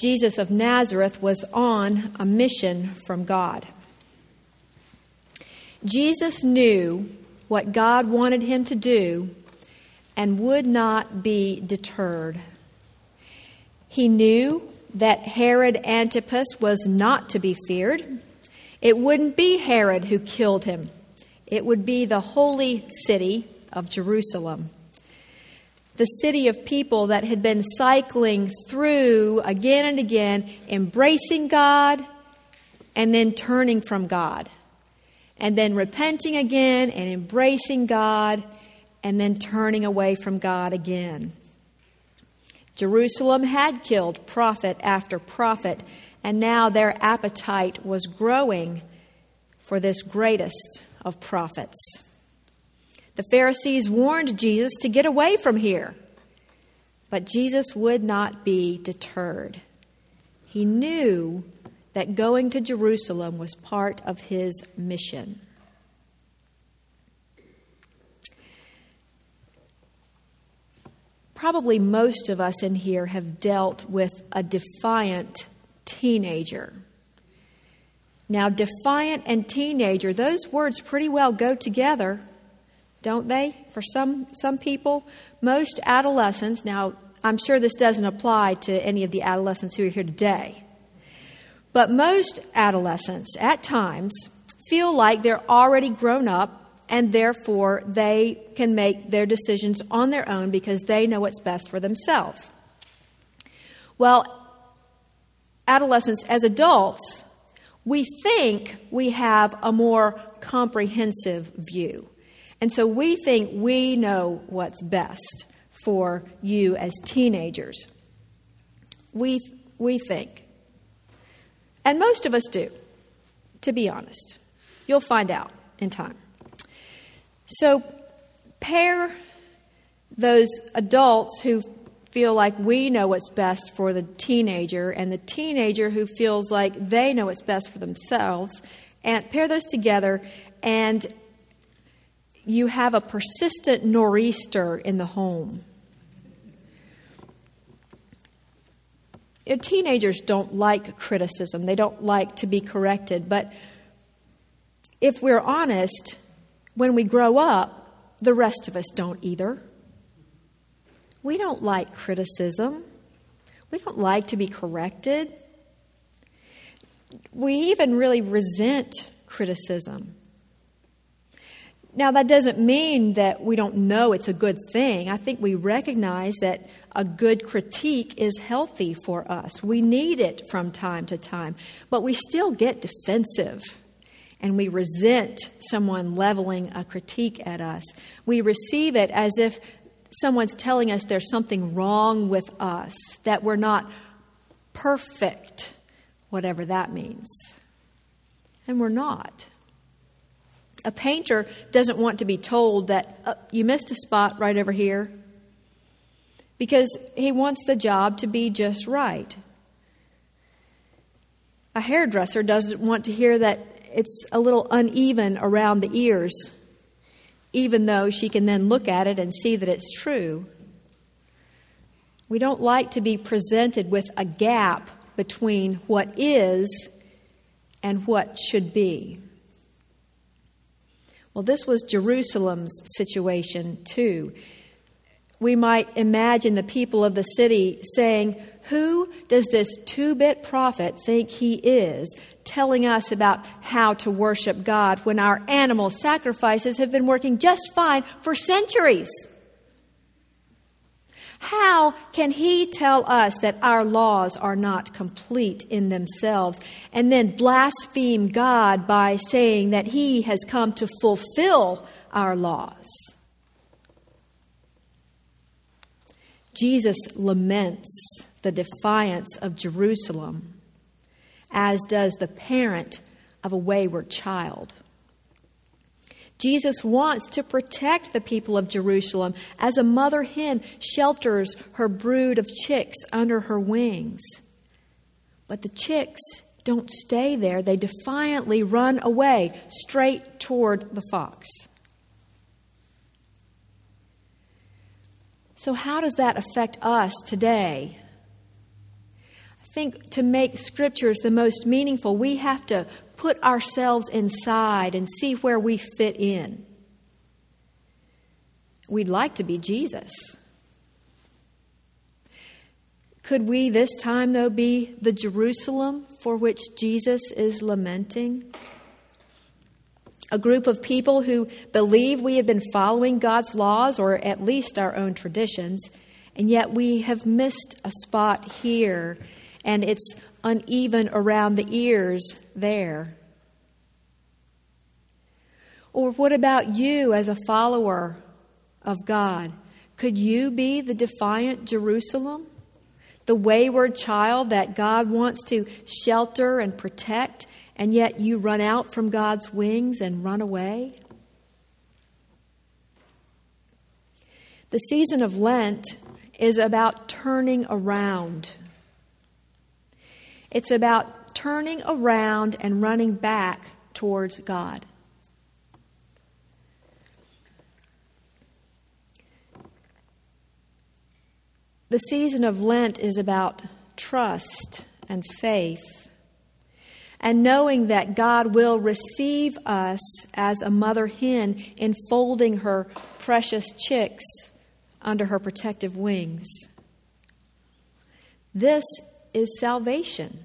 Jesus of Nazareth was on a mission from God. Jesus knew what God wanted him to do and would not be deterred. He knew that Herod Antipas was not to be feared. It wouldn't be Herod who killed him, it would be the holy city of Jerusalem. The city of people that had been cycling through again and again, embracing God and then turning from God, and then repenting again and embracing God and then turning away from God again. Jerusalem had killed prophet after prophet, and now their appetite was growing for this greatest of prophets. The Pharisees warned Jesus to get away from here, but Jesus would not be deterred. He knew that going to Jerusalem was part of his mission. Probably most of us in here have dealt with a defiant teenager. Now, defiant and teenager, those words pretty well go together, don't they? For some, some people, most adolescents, now I'm sure this doesn't apply to any of the adolescents who are here today, but most adolescents at times feel like they're already grown up and therefore they can make their decisions on their own because they know what's best for themselves. Well, adolescents, as adults, we think we have a more comprehensive view. And so we think we know what's best for you as teenagers. We, we think. And most of us do, to be honest. You'll find out in time. So pair those adults who feel like we know what's best for the teenager and the teenager who feels like they know what's best for themselves and pair those together and you have a persistent nor'easter in the home. You know, teenagers don't like criticism, they don't like to be corrected, but if we're honest, when we grow up, the rest of us don't either. We don't like criticism. We don't like to be corrected. We even really resent criticism. Now, that doesn't mean that we don't know it's a good thing. I think we recognize that a good critique is healthy for us. We need it from time to time, but we still get defensive and we resent someone leveling a critique at us. We receive it as if someone's telling us there's something wrong with us, that we're not perfect, whatever that means. And we're not. A painter doesn't want to be told that uh, you missed a spot right over here because he wants the job to be just right. A hairdresser doesn't want to hear that it's a little uneven around the ears, even though she can then look at it and see that it's true. We don't like to be presented with a gap between what is and what should be. Well, this was Jerusalem's situation too. We might imagine the people of the city saying, Who does this two bit prophet think he is, telling us about how to worship God when our animal sacrifices have been working just fine for centuries? Can he tell us that our laws are not complete in themselves and then blaspheme God by saying that he has come to fulfill our laws? Jesus laments the defiance of Jerusalem, as does the parent of a wayward child. Jesus wants to protect the people of Jerusalem as a mother hen shelters her brood of chicks under her wings. But the chicks don't stay there, they defiantly run away straight toward the fox. So, how does that affect us today? I think to make scriptures the most meaningful, we have to put ourselves inside and see where we fit in. We'd like to be Jesus. Could we this time, though, be the Jerusalem for which Jesus is lamenting? A group of people who believe we have been following God's laws, or at least our own traditions, and yet we have missed a spot here, and it's uneven around the ears there. Or what about you as a follower of God? Could you be the defiant Jerusalem? the wayward child that God wants to shelter and protect, and yet you run out from God's wings and run away? The season of Lent is about turning around. It's about turning around and running back towards God. The season of Lent is about trust and faith, and knowing that God will receive us as a mother hen enfolding her precious chicks under her protective wings. This is salvation.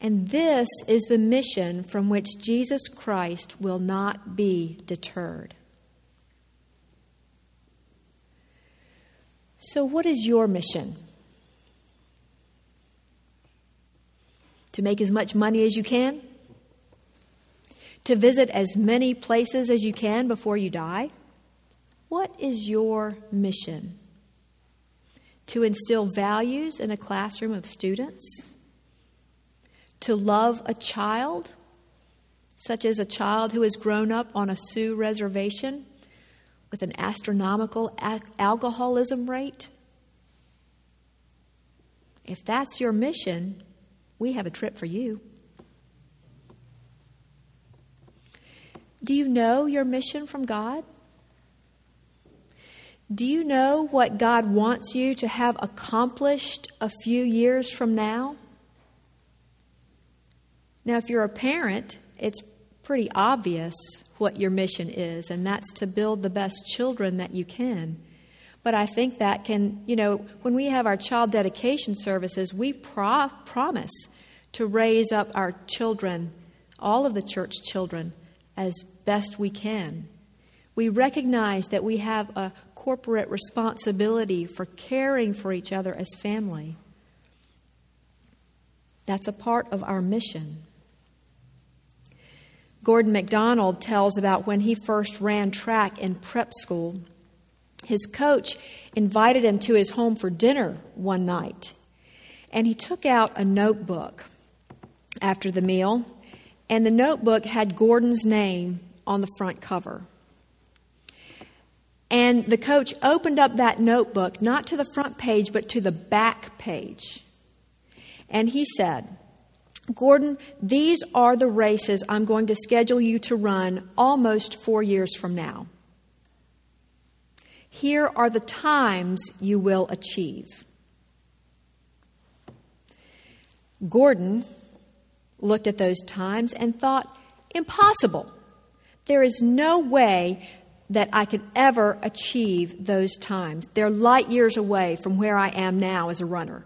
And this is the mission from which Jesus Christ will not be deterred. So, what is your mission? To make as much money as you can? To visit as many places as you can before you die? What is your mission? To instill values in a classroom of students? To love a child, such as a child who has grown up on a Sioux reservation? with an astronomical alcoholism rate? If that's your mission, we have a trip for you. Do you know your mission from God? Do you know what God wants you to have accomplished a few years from now? Now, if you're a parent, it's pretty obvious what your mission is, and that's to build the best children that you can. But I think that can, you know, when we have our child dedication services, we pro- promise to raise up our children, all of the church children, as best we can. We recognize that we have a corporate responsibility for caring for each other as family. That's a part of our mission. Gordon MacDonald tells about when he first ran track in prep school. His coach invited him to his home for dinner one night, and he took out a notebook after the meal, and the notebook had Gordon's name on the front cover. And the coach opened up that notebook, not to the front page, but to the back page. And he said, Gordon, these are the races I'm going to schedule you to run almost four years from now. Here are the times you will achieve. Gordon looked at those times and thought, impossible. There is no way that I could ever achieve those times. They're light years away from where I am now as a runner.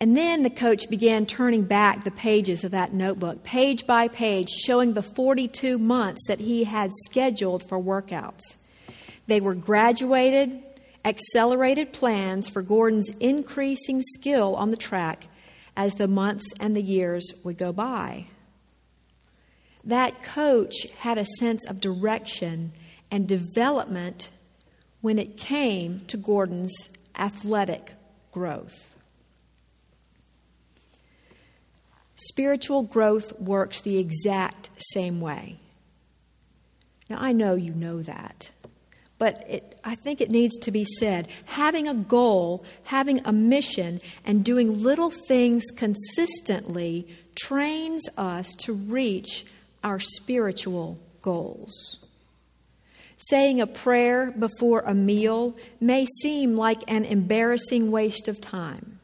And then the coach began turning back the pages of that notebook, page by page, showing the 42 months that he had scheduled for workouts. They were graduated, accelerated plans for Gordon's increasing skill on the track as the months and the years would go by. That coach had a sense of direction and development when it came to Gordon's athletic growth. Spiritual growth works the exact same way. Now, I know you know that, but it, I think it needs to be said. Having a goal, having a mission, and doing little things consistently trains us to reach our spiritual goals. Saying a prayer before a meal may seem like an embarrassing waste of time.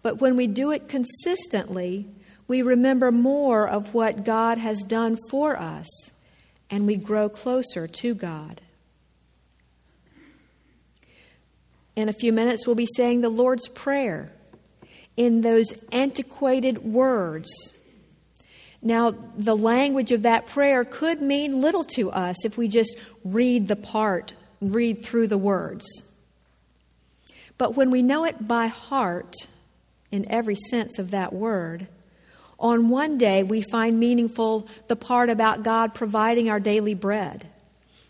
But when we do it consistently, we remember more of what God has done for us and we grow closer to God. In a few minutes, we'll be saying the Lord's Prayer in those antiquated words. Now, the language of that prayer could mean little to us if we just read the part, read through the words. But when we know it by heart, in every sense of that word, on one day we find meaningful the part about God providing our daily bread.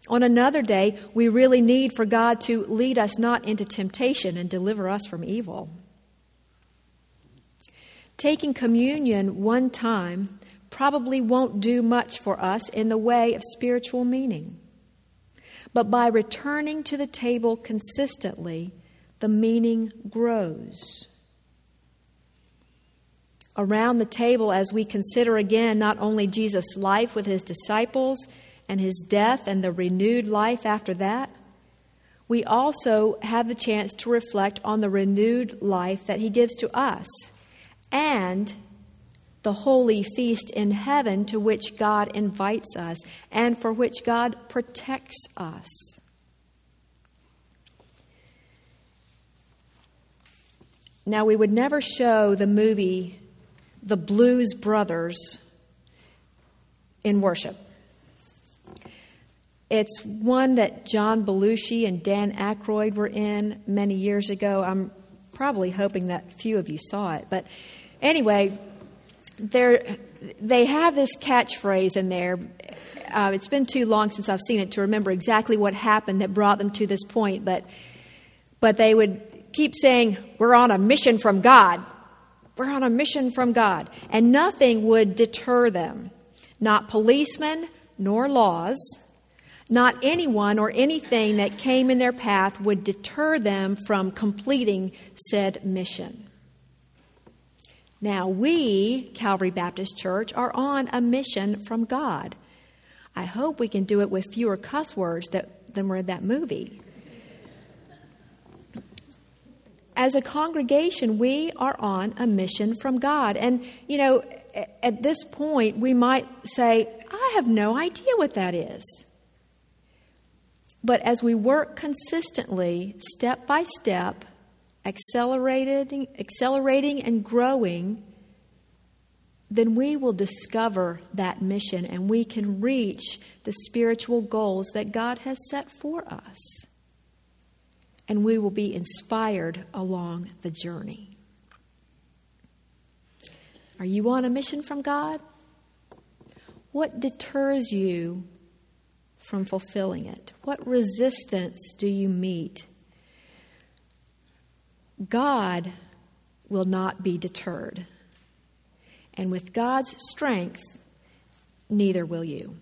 On another day, we really need for God to lead us not into temptation and deliver us from evil. Taking communion one time probably won't do much for us in the way of spiritual meaning. But by returning to the table consistently, the meaning grows. Around the table, as we consider again not only Jesus' life with his disciples and his death and the renewed life after that, we also have the chance to reflect on the renewed life that he gives to us and the holy feast in heaven to which God invites us and for which God protects us. Now, we would never show the movie The Blues Brothers in worship. It's one that John Belushi and Dan Aykroyd were in many years ago. I'm probably hoping that few of you saw it. But anyway, they have this catchphrase in there. Uh, it's been too long since I've seen it to remember exactly what happened that brought them to this point, but, but they would keep saying, We're on a mission from God. We're on a mission from God. And nothing would deter them. Not policemen nor laws not anyone or anything that came in their path would deter them from completing said mission. Now, we, Calvary Baptist Church, are on a mission from God. I hope we can do it with fewer cuss words that, than were in that movie. As a congregation, we are on a mission from God. And, you know, at this point, we might say, I have no idea what that is. But as we work consistently, step by step, accelerating, accelerating and growing, then we will discover that mission and we can reach the spiritual goals that God has set for us. And we will be inspired along the journey. Are you on a mission from God? What deters you from fulfilling it? What resistance do you meet? God will not be deterred. And with God's strength, neither will you.